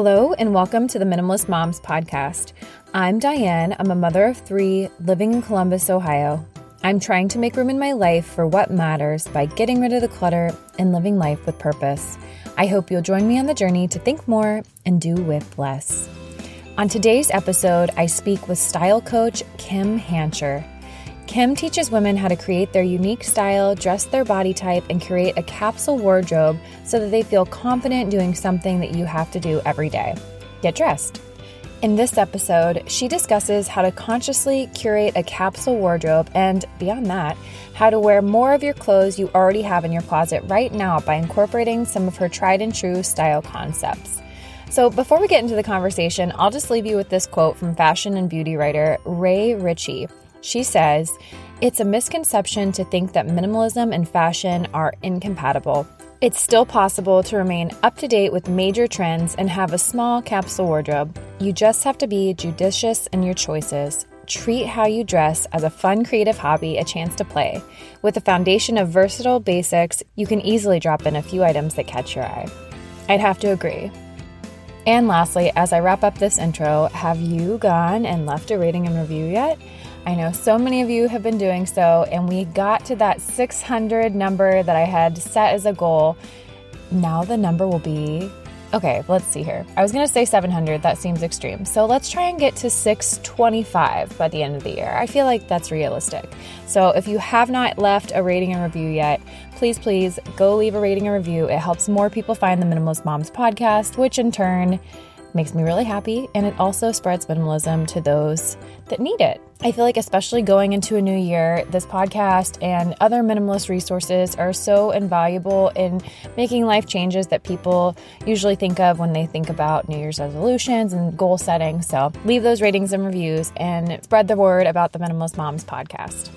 Hello, and welcome to the Minimalist Moms podcast. I'm Diane. I'm a mother of three living in Columbus, Ohio. I'm trying to make room in my life for what matters by getting rid of the clutter and living life with purpose. I hope you'll join me on the journey to think more and do with less. On today's episode, I speak with style coach Kim Hancher. Kim teaches women how to create their unique style, dress their body type, and create a capsule wardrobe so that they feel confident doing something that you have to do every day get dressed. In this episode, she discusses how to consciously curate a capsule wardrobe and, beyond that, how to wear more of your clothes you already have in your closet right now by incorporating some of her tried and true style concepts. So, before we get into the conversation, I'll just leave you with this quote from fashion and beauty writer Rae Ritchie. She says, It's a misconception to think that minimalism and fashion are incompatible. It's still possible to remain up to date with major trends and have a small capsule wardrobe. You just have to be judicious in your choices. Treat how you dress as a fun creative hobby, a chance to play. With a foundation of versatile basics, you can easily drop in a few items that catch your eye. I'd have to agree. And lastly, as I wrap up this intro, have you gone and left a rating and review yet? I know so many of you have been doing so, and we got to that 600 number that I had set as a goal. Now the number will be okay, let's see here. I was to say 700, that seems extreme. So let's try and get to 625 by the end of the year. I feel like that's realistic. So if you have not left a rating and review yet, please, please go leave a rating and review. It helps more people find the Minimalist Moms podcast, which in turn makes me really happy. And it also spreads minimalism to those that need it. I feel like, especially going into a new year, this podcast and other minimalist resources are so invaluable in making life changes that people usually think of when they think about New Year's resolutions and goal setting. So, leave those ratings and reviews and spread the word about the Minimalist Moms podcast.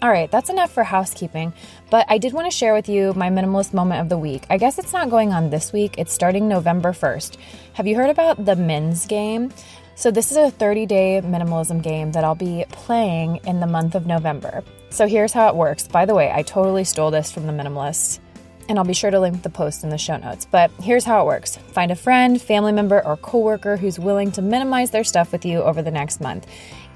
All right, that's enough for housekeeping, but I did want to share with you my minimalist moment of the week. I guess it's not going on this week, it's starting November 1st. Have you heard about the Mins Game? So, this is a 30 day minimalism game that I'll be playing in the month of November. So, here's how it works. By the way, I totally stole this from the minimalists, and I'll be sure to link the post in the show notes. But here's how it works find a friend, family member, or coworker who's willing to minimize their stuff with you over the next month.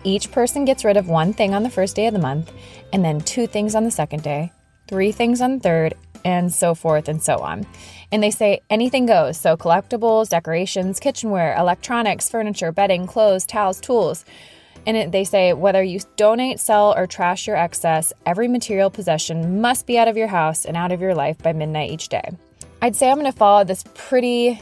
Each person gets rid of one thing on the first day of the month, and then two things on the second day, three things on the third, and so forth and so on. And they say anything goes. So collectibles, decorations, kitchenware, electronics, furniture, bedding, clothes, towels, tools. And it, they say whether you donate, sell, or trash your excess, every material possession must be out of your house and out of your life by midnight each day. I'd say I'm going to follow this pretty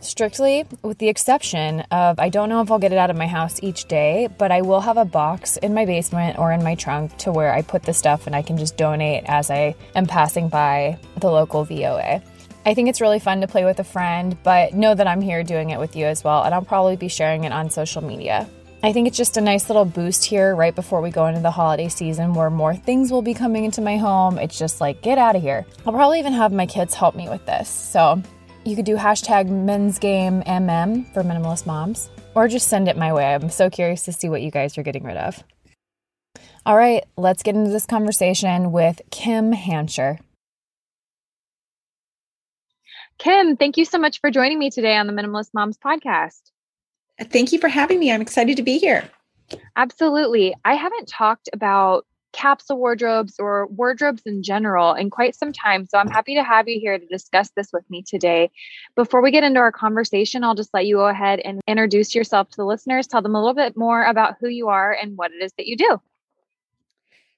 strictly, with the exception of I don't know if I'll get it out of my house each day, but I will have a box in my basement or in my trunk to where I put the stuff and I can just donate as I am passing by the local VOA. I think it's really fun to play with a friend, but know that I'm here doing it with you as well, and I'll probably be sharing it on social media. I think it's just a nice little boost here right before we go into the holiday season where more things will be coming into my home. It's just like, get out of here. I'll probably even have my kids help me with this. So you could do hashtag Mins Game MM for minimalist moms, or just send it my way. I'm so curious to see what you guys are getting rid of. All right, let's get into this conversation with Kim Hancher. Kim, thank you so much for joining me today on the Minimalist Moms podcast. Thank you for having me. I'm excited to be here. Absolutely. I haven't talked about capsule wardrobes or wardrobes in general in quite some time. So I'm happy to have you here to discuss this with me today. Before we get into our conversation, I'll just let you go ahead and introduce yourself to the listeners, tell them a little bit more about who you are and what it is that you do.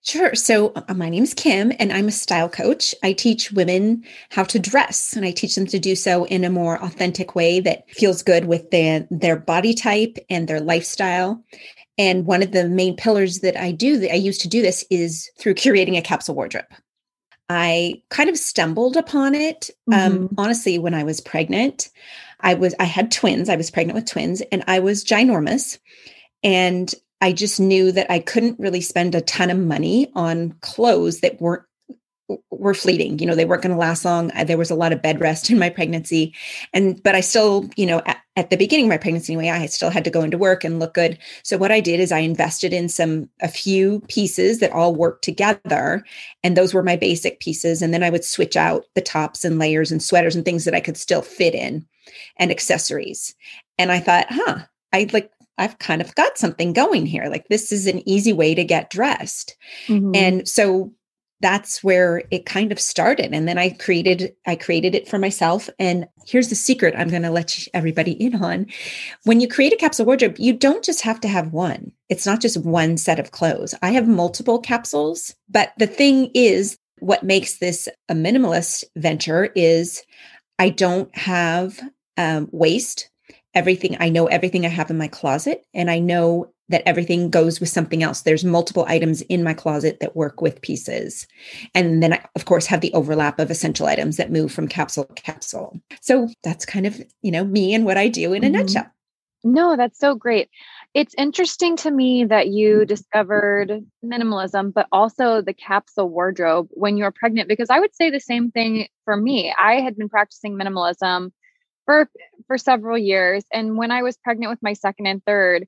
Sure. So, uh, my name is Kim, and I'm a style coach. I teach women how to dress, and I teach them to do so in a more authentic way that feels good with the, their body type and their lifestyle. And one of the main pillars that I do that I use to do this is through curating a capsule wardrobe. I kind of stumbled upon it um, mm-hmm. um, honestly when I was pregnant. I was I had twins. I was pregnant with twins, and I was ginormous. And I just knew that I couldn't really spend a ton of money on clothes that weren't were fleeting. You know, they weren't going to last long. There was a lot of bed rest in my pregnancy. And, but I still, you know, at, at, the beginning of my pregnancy anyway, I still had to go into work and look good. So what I did is I invested in some, a few pieces that all worked together. And those were my basic pieces. And then I would switch out the tops and layers and sweaters and things that I could still fit in and accessories. And I thought, huh, I like I've kind of got something going here. Like this is an easy way to get dressed. Mm-hmm. And so that's where it kind of started. And then i created i created it for myself. And here's the secret i'm going to let everybody in on. When you create a capsule wardrobe you don't just have to have one. It's not just one set of clothes. I have multiple capsules but the thing is what makes this a minimalist venture is i don't have um, waste. Everything i know everything i have in my closet and i know that everything goes with something else. There's multiple items in my closet that work with pieces. And then i of course have the overlap of essential items that move from capsule to capsule. So that's kind of you know me and what i do in a mm-hmm. nutshell. No that's so great. It's interesting to me that you discovered minimalism but also the capsule wardrobe when you were pregnant because i would say the same thing for me. I had been practicing minimalism for for several years and when i was pregnant with my second and third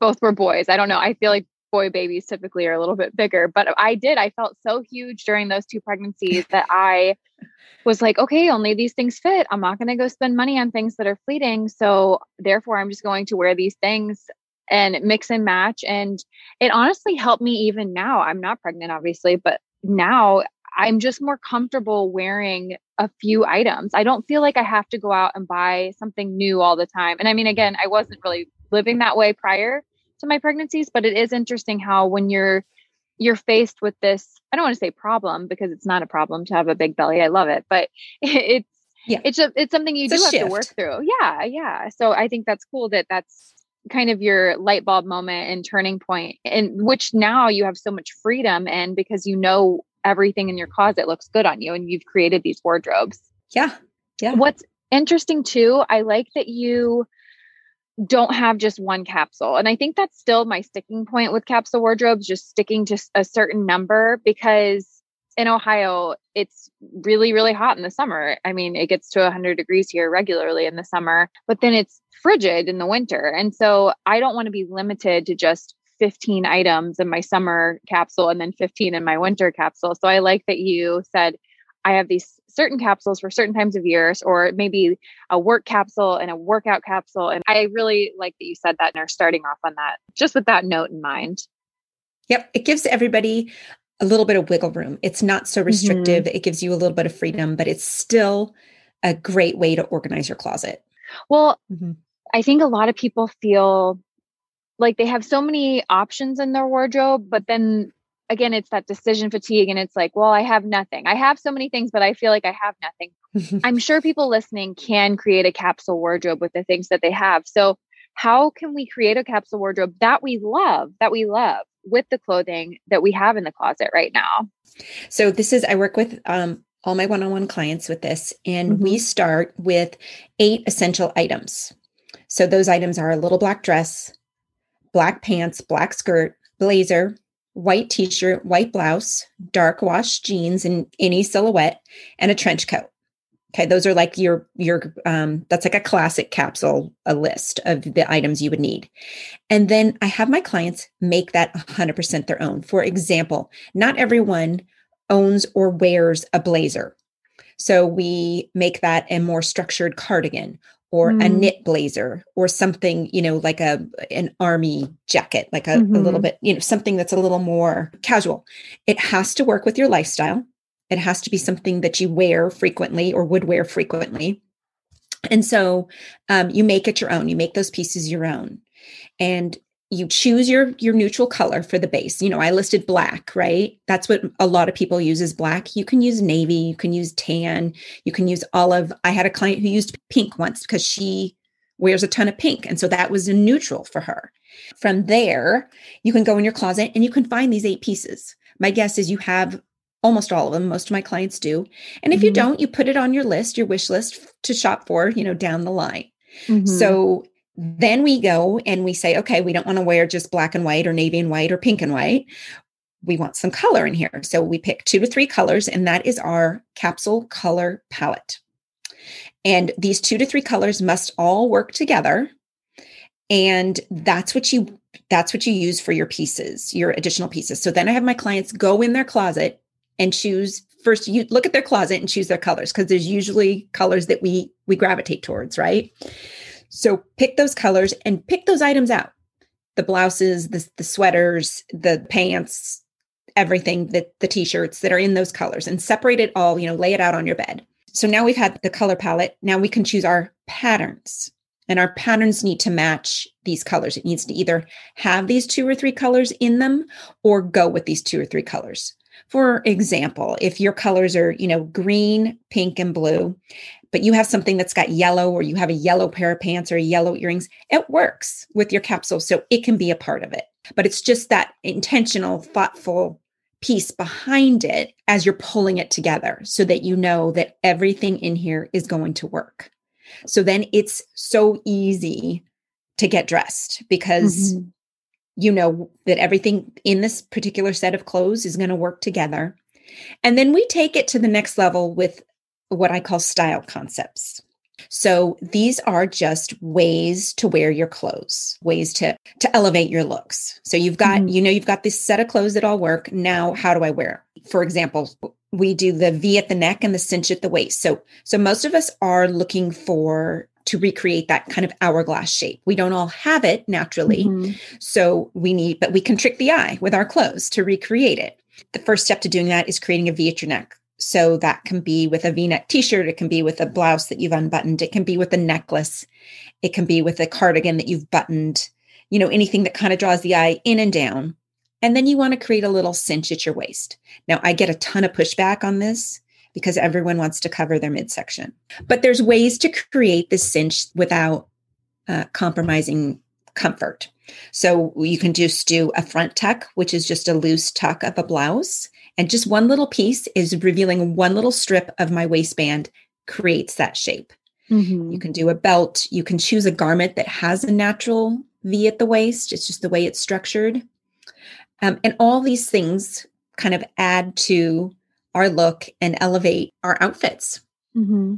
both were boys i don't know i feel like boy babies typically are a little bit bigger but i did i felt so huge during those two pregnancies that i was like okay only these things fit i'm not going to go spend money on things that are fleeting so therefore i'm just going to wear these things and mix and match and it honestly helped me even now i'm not pregnant obviously but now i'm just more comfortable wearing a few items. I don't feel like I have to go out and buy something new all the time. And I mean, again, I wasn't really living that way prior to my pregnancies, but it is interesting how when you're you're faced with this, I don't want to say problem because it's not a problem to have a big belly. I love it, but it's yeah, it's a, it's something you it's do have shift. to work through. Yeah, yeah. So I think that's cool that that's kind of your light bulb moment and turning point and which now you have so much freedom and because you know everything in your closet looks good on you and you've created these wardrobes. Yeah. Yeah. What's interesting too, I like that you don't have just one capsule. And I think that's still my sticking point with capsule wardrobes, just sticking to a certain number because in Ohio, it's really, really hot in the summer. I mean, it gets to 100 degrees here regularly in the summer, but then it's frigid in the winter. And so I don't want to be limited to just 15 items in my summer capsule and then 15 in my winter capsule. So I like that you said I have these certain capsules for certain times of years, or maybe a work capsule and a workout capsule. And I really like that you said that and are starting off on that, just with that note in mind. Yep. It gives everybody a little bit of wiggle room. It's not so restrictive. Mm-hmm. It gives you a little bit of freedom, but it's still a great way to organize your closet. Well, mm-hmm. I think a lot of people feel like they have so many options in their wardrobe, but then again, it's that decision fatigue. And it's like, well, I have nothing. I have so many things, but I feel like I have nothing. I'm sure people listening can create a capsule wardrobe with the things that they have. So, how can we create a capsule wardrobe that we love, that we love with the clothing that we have in the closet right now? So, this is, I work with um, all my one on one clients with this, and mm-hmm. we start with eight essential items. So, those items are a little black dress, black pants, black skirt, blazer, white t shirt, white blouse, dark wash jeans in any silhouette, and a trench coat. Okay, those are like your your um that's like a classic capsule a list of the items you would need. And then I have my clients make that 100% their own. For example, not everyone owns or wears a blazer. So we make that a more structured cardigan or mm. a knit blazer or something you know like a an army jacket like a, mm-hmm. a, little mm-hmm. bit you know something that's a little more casual it has to work with your lifestyle it has to be something that you wear frequently or would wear frequently and so um, you make it your own you make those pieces your own and you choose your your neutral color for the base. You know i listed black right? That's what a lot of people use is black. You can use navy you can use tan you can use olive. I had a client who used pink once because she wears a ton of pink and so that was a neutral for her. From there you can go in your closet and you can find these eight pieces. My guess is you have almost all of them. Most of my clients do. And if mm-hmm. you don't you put it on your list your wish list to shop for you know down the line. Mm-hmm. so then we go and we say, okay, we don't want to wear just black and white or navy and white or pink and white. we want some color in here. So we pick two to three colors, and that is our capsule color palette. And these two to three colors must all work together. And that's what you that's what you use for your pieces, your additional pieces. So then I have my clients go in their closet and choose first you look at their closet and choose their colors because there's usually colors that we we gravitate towards, right? So pick those colors and pick those items out. The blouses, the, the sweaters, the pants, everything that the t-shirts that are in those colors and separate it all, you know, lay it out on your bed. So now we've had the color palette. Now we can choose our patterns. And our patterns need to match these colors. It needs to either have these two or three colors in them or go with these two or three colors. For example, if your colors are, you know, green, pink, and blue, but you have something that's got yellow or you have a yellow pair of pants or yellow earrings, it works with your capsule. So it can be a part of it. But it's just that intentional, thoughtful piece behind it as you're pulling it together so that you know that everything in here is going to work. So then it's so easy to get dressed because mm-hmm. You know that everything in this particular set of clothes is going to work together. And then we take it to the next level with what I call style concepts. So these are just ways to wear your clothes, ways to to elevate your looks. So you've got, mm-hmm. you know, you've got this set of clothes that all work. Now, how do I wear? For example, we do the V at the neck and the cinch at the waist. So so most of us are looking for to recreate that kind of hourglass shape. We don't all have it naturally. Mm-hmm. So we need, but we can trick the eye with our clothes to recreate it. The first step to doing that is creating a V at your neck. So that can be with a v neck t shirt, it can be with a blouse that you've unbuttoned, it can be with a necklace, it can be with a cardigan that you've buttoned, you know, anything that kind of draws the eye in and down. And then you want to create a little cinch at your waist. Now, I get a ton of pushback on this because everyone wants to cover their midsection. But there's ways to create this cinch without uh, compromising comfort. So you can just do a front tuck, which is just a loose tuck of a blouse. And just one little piece is revealing one little strip of my waistband creates that shape. Mm-hmm. You can do a belt. You can choose a garment that has a natural V at the waist. It's just the way it's structured. Um, and all these things kind of add to our look and elevate our outfits. Mm-hmm.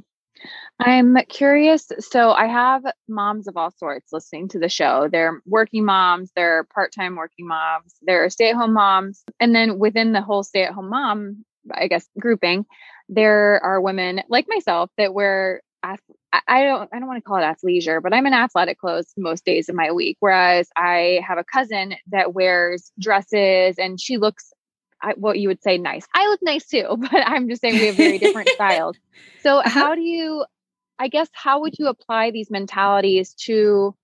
I'm curious. So I have moms of all sorts listening to the show. They're working moms, they're part-time working moms, they're stay-at-home moms. And then within the whole stay-at-home mom, I guess grouping, there are women like myself that wear I don't I don't want to call it athleisure, but I'm in athletic clothes most days of my week. Whereas I have a cousin that wears dresses and she looks what you would say nice. I look nice too, but I'm just saying we have very different styles. So uh-huh. how do you I guess how would you apply these mentalities to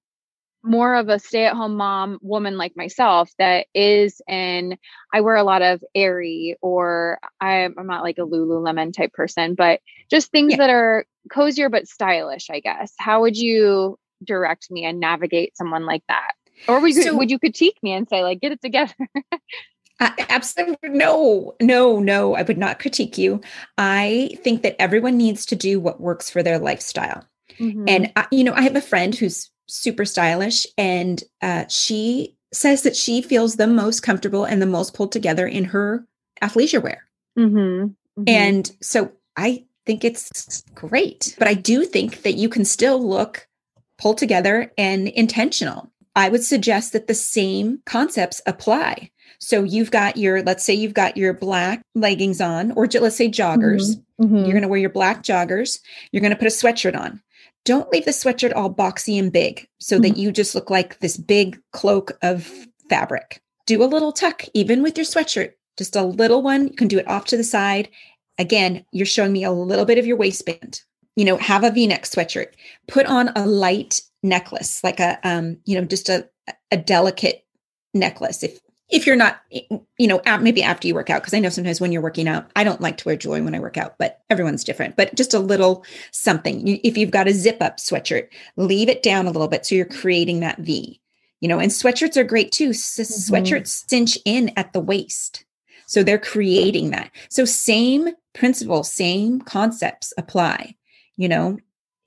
more of a stay-at-home mom woman like myself that is in I wear a lot of airy or I'm, I'm not like a Lululemon type person, but just things yeah. that are cozier but stylish, I guess. How would you direct me and navigate someone like that? Or would you, so, would you critique me and say like get it together? Absolutely no, no, no. I would not critique you. I think that everyone needs to do what works for their lifestyle. Mm-hmm. And I, you know, I have a friend who's super stylish, and uh, she says that she feels the most comfortable and the most pulled together in her athleisure wear. Mm-hmm. Mm-hmm. And so I think it's great, but I do think that you can still look pulled together and intentional. I would suggest that the same concepts apply. So you've got your, let's say you've got your black leggings on, or let's say joggers. Mm-hmm. Mm-hmm. You're going to wear your black joggers. You're going to put a sweatshirt on. Don't leave the sweatshirt all boxy and big so mm-hmm. that you just look like this big cloak of fabric. Do a little tuck, even with your sweatshirt, just a little one. You can do it off to the side. Again, you're showing me a little bit of your waistband. You know, have a v-neck sweatshirt. Put on a light necklace, like a um, you know, just a a delicate necklace. If if you're not, you know, maybe after you work out, because I know sometimes when you're working out, I don't like to wear jewelry when I work out, but everyone's different. But just a little something. If you've got a zip up sweatshirt, leave it down a little bit so you're creating that V. You know, and sweatshirts are great too. Mm-hmm. Sweatshirts cinch in at the waist. So they're creating that. So same principle, same concepts apply. You know,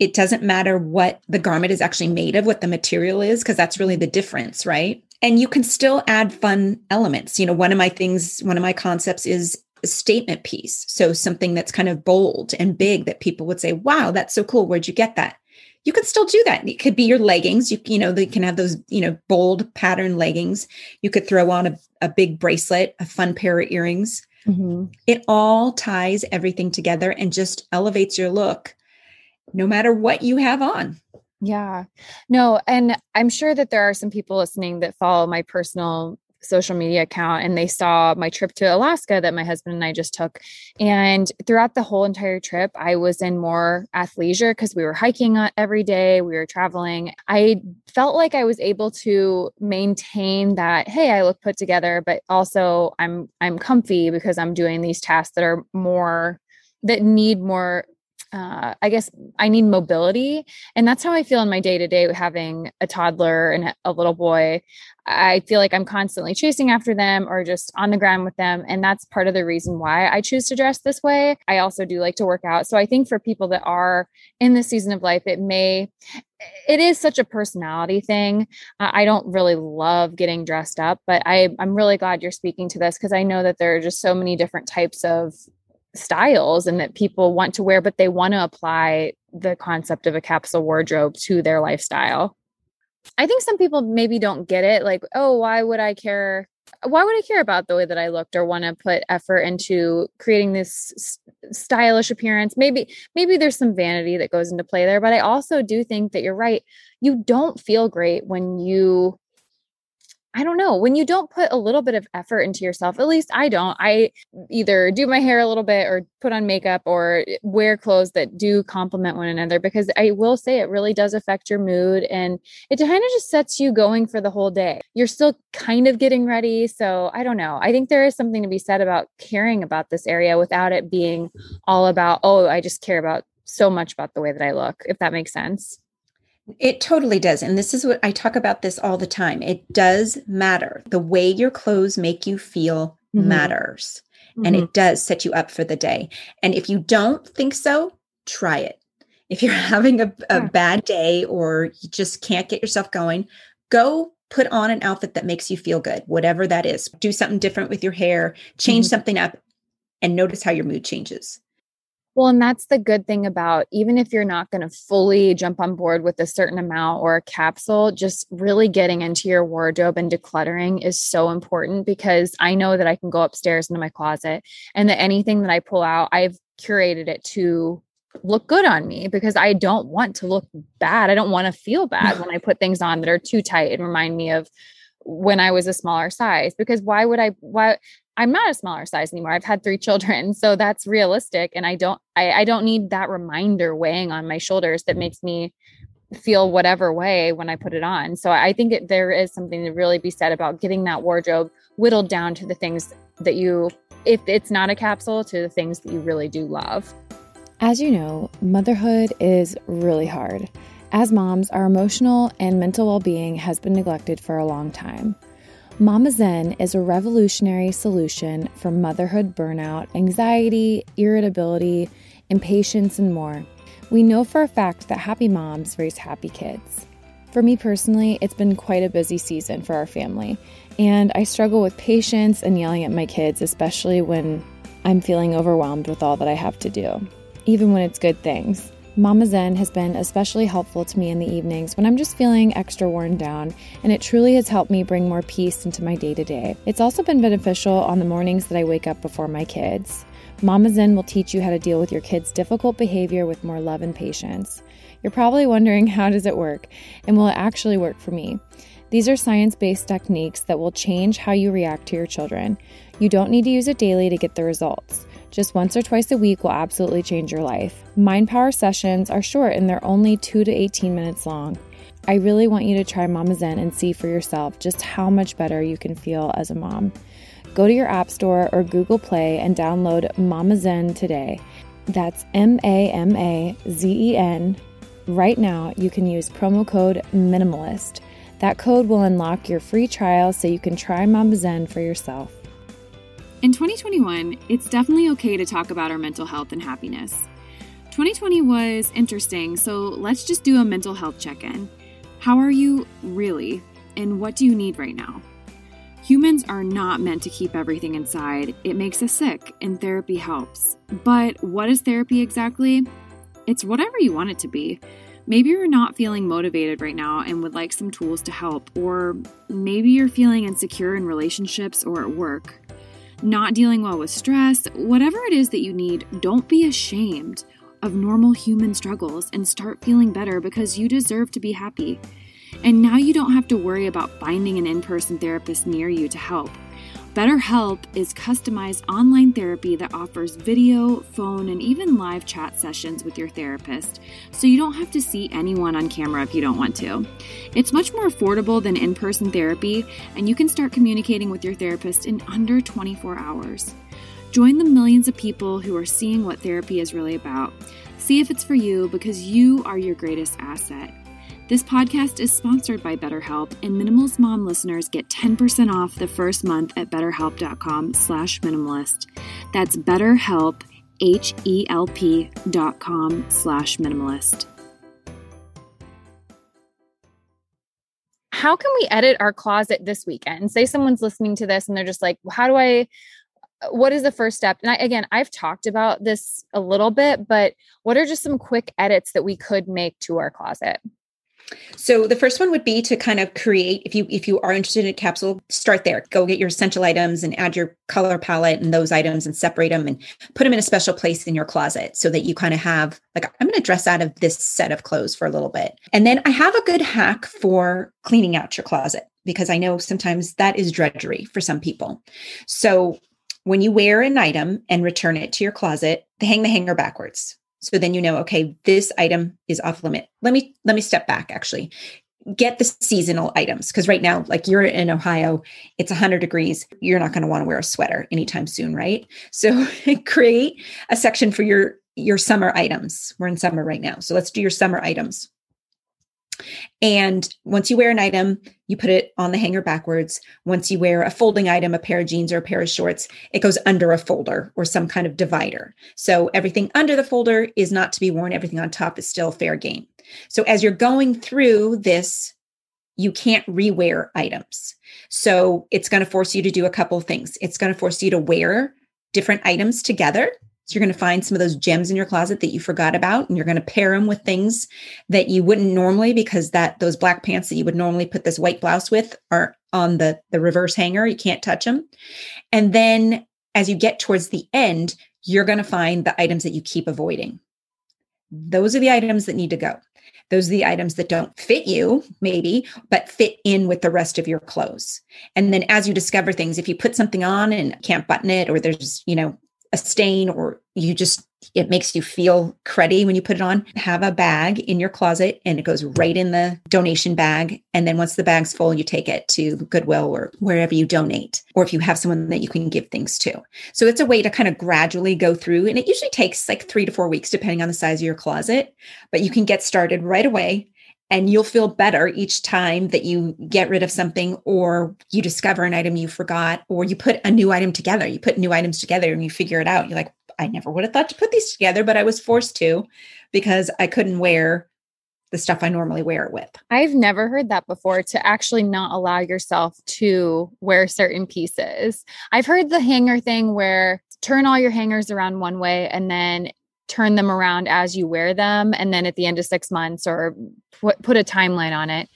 it doesn't matter what the garment is actually made of, what the material is, because that's really the difference, right? And you can still add fun elements. You know, one of my things, one of my concepts is a statement piece. So something that's kind of bold and big that people would say, wow, that's so cool. Where'd you get that? You can still do that. It could be your leggings. You, you know, they can have those, you know, bold pattern leggings. You could throw on a, a big bracelet, a fun pair of earrings. Mm-hmm. It all ties everything together and just elevates your look no matter what you have on. Yeah. No, and I'm sure that there are some people listening that follow my personal social media account and they saw my trip to Alaska that my husband and I just took. And throughout the whole entire trip, I was in more athleisure because we were hiking every day, we were traveling. I felt like I was able to maintain that hey, I look put together, but also I'm I'm comfy because I'm doing these tasks that are more that need more uh, I guess I need mobility. And that's how I feel in my day to day having a toddler and a little boy. I feel like I'm constantly chasing after them or just on the ground with them. And that's part of the reason why I choose to dress this way. I also do like to work out. So I think for people that are in this season of life, it may, it is such a personality thing. Uh, I don't really love getting dressed up, but I, I'm really glad you're speaking to this because I know that there are just so many different types of styles and that people want to wear, but they want to apply the concept of a capsule wardrobe to their lifestyle. I think some people maybe don't get it. Like, oh, why would I care? Why would I care about the way that I looked or want to put effort into creating this stylish appearance? Maybe, maybe there's some vanity that goes into play there, but I also do think that you're right. You don't feel great when you I don't know, when you don't put a little bit of effort into yourself, at least I don't. I either do my hair a little bit or put on makeup or eh, wear clothes that do complement one another because I will say it really does affect your mood and it kind of just sets you going for the whole day. You're still kind of getting ready. So I don't know. I think there is something to be said about caring about this area without it being all about, oh, I just care about so much about the way that I look, if that makes sense. It totally does. And this is what I talk about this all the time. It does matter. The way your clothes make you feel mm-hmm. matters. Mm-hmm. And it does set you up for the day. And if you don't think so, try it. If you're having a, a yeah. bad day or you just can't get yourself going, go put on an outfit that makes you feel good, whatever that is. Do something different with your hair, change mm-hmm. something up, and notice how your mood changes. Well, and that's the good thing about even if you're not going to fully jump on board with a certain amount or a capsule, just really getting into your wardrobe and decluttering is so important because I know that I can go upstairs into my closet and that anything that I pull out, I've curated it to look good on me because I don't want to look bad. I don't want to feel bad when I put things on that are too tight and remind me of when I was a smaller size because why would I why I'm not a smaller size anymore. I've had three children, so that's realistic, and I don't I, I don't need that reminder weighing on my shoulders that makes me feel whatever way when I put it on. So I think it, there is something to really be said about getting that wardrobe whittled down to the things that you, if it's not a capsule, to the things that you really do love. As you know, motherhood is really hard. As moms, our emotional and mental well being has been neglected for a long time. Mama Zen is a revolutionary solution for motherhood burnout, anxiety, irritability, impatience, and more. We know for a fact that happy moms raise happy kids. For me personally, it's been quite a busy season for our family, and I struggle with patience and yelling at my kids, especially when I'm feeling overwhelmed with all that I have to do, even when it's good things. Mama Zen has been especially helpful to me in the evenings when I'm just feeling extra worn down, and it truly has helped me bring more peace into my day to day. It's also been beneficial on the mornings that I wake up before my kids. Mama Zen will teach you how to deal with your kids' difficult behavior with more love and patience. You're probably wondering how does it work, and will it actually work for me? These are science based techniques that will change how you react to your children. You don't need to use it daily to get the results. Just once or twice a week will absolutely change your life. Mind Power sessions are short and they're only 2 to 18 minutes long. I really want you to try Mama Zen and see for yourself just how much better you can feel as a mom. Go to your App Store or Google Play and download Mama Zen today. That's M A M A Z E N. Right now, you can use promo code MINIMALIST. That code will unlock your free trial so you can try Mama Zen for yourself. In 2021, it's definitely okay to talk about our mental health and happiness. 2020 was interesting, so let's just do a mental health check in. How are you really? and what do you need right now? Humans are not meant to keep everything inside. It makes us sick, and therapy helps. But what is therapy exactly? It's whatever you want it to be. Maybe you're not feeling motivated right now and would like some tools to help, or maybe you're feeling insecure in relationships or at work. Not dealing well with stress, whatever it is that you need, don't be ashamed of normal human struggles and start feeling better because you deserve to be happy. And now you don't have to worry about finding an in person therapist near you to help. BetterHelp is customized online therapy that offers video, phone, and even live chat sessions with your therapist, so you don't have to see anyone on camera if you don't want to. It's much more affordable than in person therapy, and you can start communicating with your therapist in under 24 hours. Join the millions of people who are seeing what therapy is really about. See if it's for you because you are your greatest asset. This podcast is sponsored by BetterHelp, and Minimalist Mom listeners get 10% off the first month at betterhelp.com slash minimalist. That's betterhelp, H-E-L-P dot com slash minimalist. How can we edit our closet this weekend? Say someone's listening to this and they're just like, how do I what is the first step? And I, again, I've talked about this a little bit, but what are just some quick edits that we could make to our closet? So the first one would be to kind of create if you if you are interested in a capsule, start there. Go get your essential items and add your color palette and those items and separate them and put them in a special place in your closet so that you kind of have like I'm going to dress out of this set of clothes for a little bit. And then I have a good hack for cleaning out your closet because I know sometimes that is drudgery for some people. So when you wear an item and return it to your closet, hang the hanger backwards so then you know, okay, this item is off limit. Let me let me step back actually. Get the seasonal items because right now, like you're in Ohio, it's 100 degrees. You're not going to want to wear a sweater anytime soon, right? So create a section for your your summer items. We're in summer right now. So let's do your summer items. And once you wear an item, you put it on the hanger backwards. Once you wear a folding item, a pair of jeans or a pair of shorts, it goes under a folder or some kind of divider. So everything under the folder is not to be worn, everything on top is still fair game. So as you're going through this, you can't rewear items. So it's going to force you to do a couple things. It's going to force you to wear different items together so you're going to find some of those gems in your closet that you forgot about and you're going to pair them with things that you wouldn't normally because that those black pants that you would normally put this white blouse with are on the the reverse hanger, you can't touch them. And then as you get towards the end, you're going to find the items that you keep avoiding. Those are the items that need to go. Those are the items that don't fit you, maybe, but fit in with the rest of your clothes. And then as you discover things, if you put something on and can't button it, or there's, you know, a stain or you just it makes you feel cruddy when you put it on have a bag in your closet and it goes right in the donation bag. And then once the bag's full you take it to goodwill or wherever you donate or if you have someone that you can give things to. So it's a way to kind of gradually go through and it usually takes like three to four weeks depending on the size of your closet but you can get started right away and you'll feel better each time that you get rid of something or you discover an item you forgot or you put a new item together. You put new items together and you figure it out. You're like i never would have thought to put these together but i was forced to because i couldn't wear the stuff i normally wear it with. I've never heard that before to actually not allow yourself to wear certain pieces. I've heard the hanger thing where turn all your hangers around one way and then turn them around as you wear them and then at the end of six months or put, put a timeline on it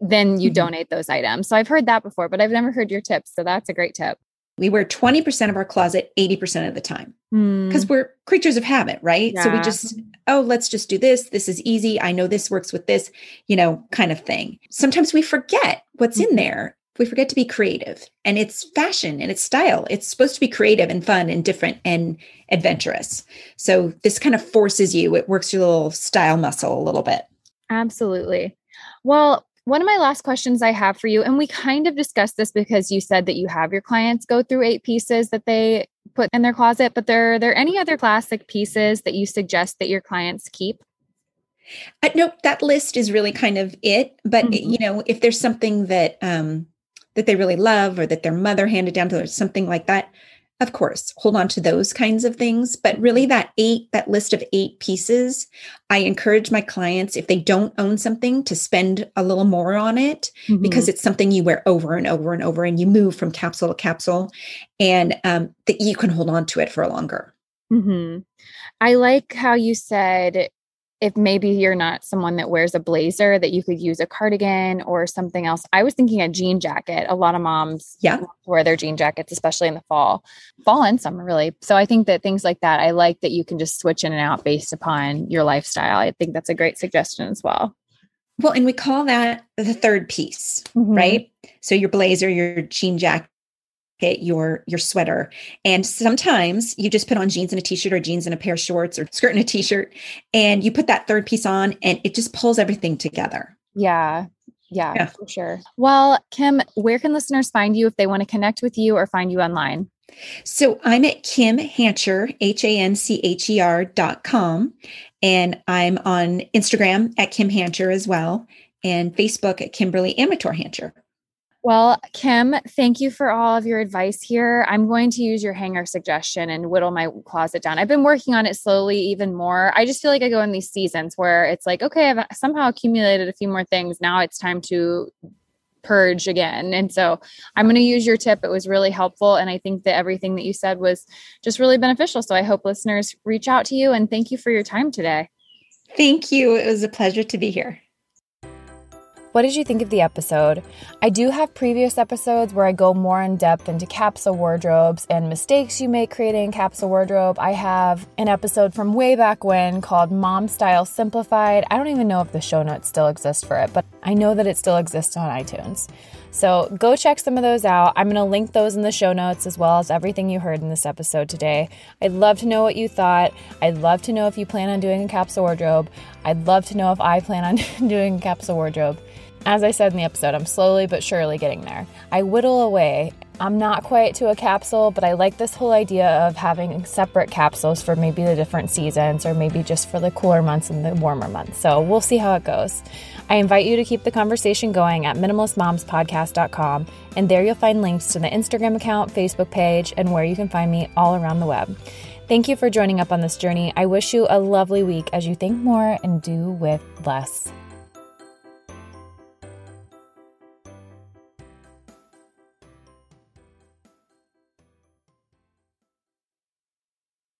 then you mm-hmm. donate those items so i've heard that before but i've never heard your tips so that's a great tip we wear 20% of our closet 80% of the time because mm. we're creatures of habit right yeah. so we just oh let's just do this this is easy i know this works with this you know kind of thing sometimes we forget what's mm-hmm. in there we forget to be creative. And it's fashion and it's style. It's supposed to be creative and fun and different and adventurous. So this kind of forces you. It works your little style muscle a little bit. Absolutely. Well one of my last questions i have for you and we kind of discussed this because you said that you have your clients go through eight pieces that they put in their closet but there are there any other classic pieces that you suggest that your clients keep? Uh, nope that list is really kind of it but mm-hmm. you know if there's something that um that they really love or that their mother handed down to them or something like that of course, hold on to those kinds of things. But really, that eight, that list of eight pieces, I encourage my clients, if they don't own something, to spend a little more on it mm-hmm. because it's something you wear over and over and over and you move from capsule to capsule and um, that you can hold on to it for longer. Mm-hmm. I like how you said if maybe you're not someone that wears a blazer that you could use a cardigan or something else. I was thinking a jean jacket. A lot of moms yeah. wear their jean jackets especially in the fall fall and summer really. So i think that things like that i like that you can just switch in and out based upon your lifestyle. I think that's a great suggestion as well. Well and we call that the third piece mm-hmm. right? So your blazer your jean jacket your your sweater. And sometimes you just put on jeans and a t-shirt or jeans and a pair of shorts or skirt and a t-shirt and you put that third piece on and it just pulls everything together. Yeah. Yeah, yeah. for sure. Well kim where can listeners find you if they want to connect with you or find you online? So i'm at kim hancher h-a-n-c-h-e-r dot com and i'm on instagram at kim hancher as well and facebook at kimberly Amateur hancher well, Kim, thank you for all of your advice here. I'm going to use your hanger suggestion and whittle my closet down. I've been working on it slowly, even more. I just feel like I go in these seasons where it's like, okay, I've somehow accumulated a few more things. Now it's time to purge again. And so I'm going to use your tip. It was really helpful. And I think that everything that you said was just really beneficial. So I hope listeners reach out to you and thank you for your time today. Thank you. It was a pleasure to be here. What did you think of the episode? I do have previous episodes where I go more in depth into capsule wardrobes and mistakes you make creating capsule wardrobe. I have an episode from way back when called Mom Style Simplified. I don't even know if the show notes still exist for it, but I know that it still exists on iTunes. So go check some of those out. I'm going to link those in the show notes as well as everything you heard in this episode today. I'd love to know what you thought. I'd love to know if you plan on doing a capsule wardrobe. I'd love to know if I plan on doing a capsule wardrobe. As I said in the episode, I'm slowly but surely getting there. I whittle away. I'm not quite to a capsule, but I like this whole idea of having separate capsules for maybe the different seasons or maybe just for the cooler months and the warmer months. So we'll see how it goes. I invite you to keep the conversation going at minimalistmomspodcast.com, and there you'll find links to the Instagram account, Facebook page, and where you can find me all around the web. Thank you for joining up on this journey. I wish you a lovely week as you think more and do with less.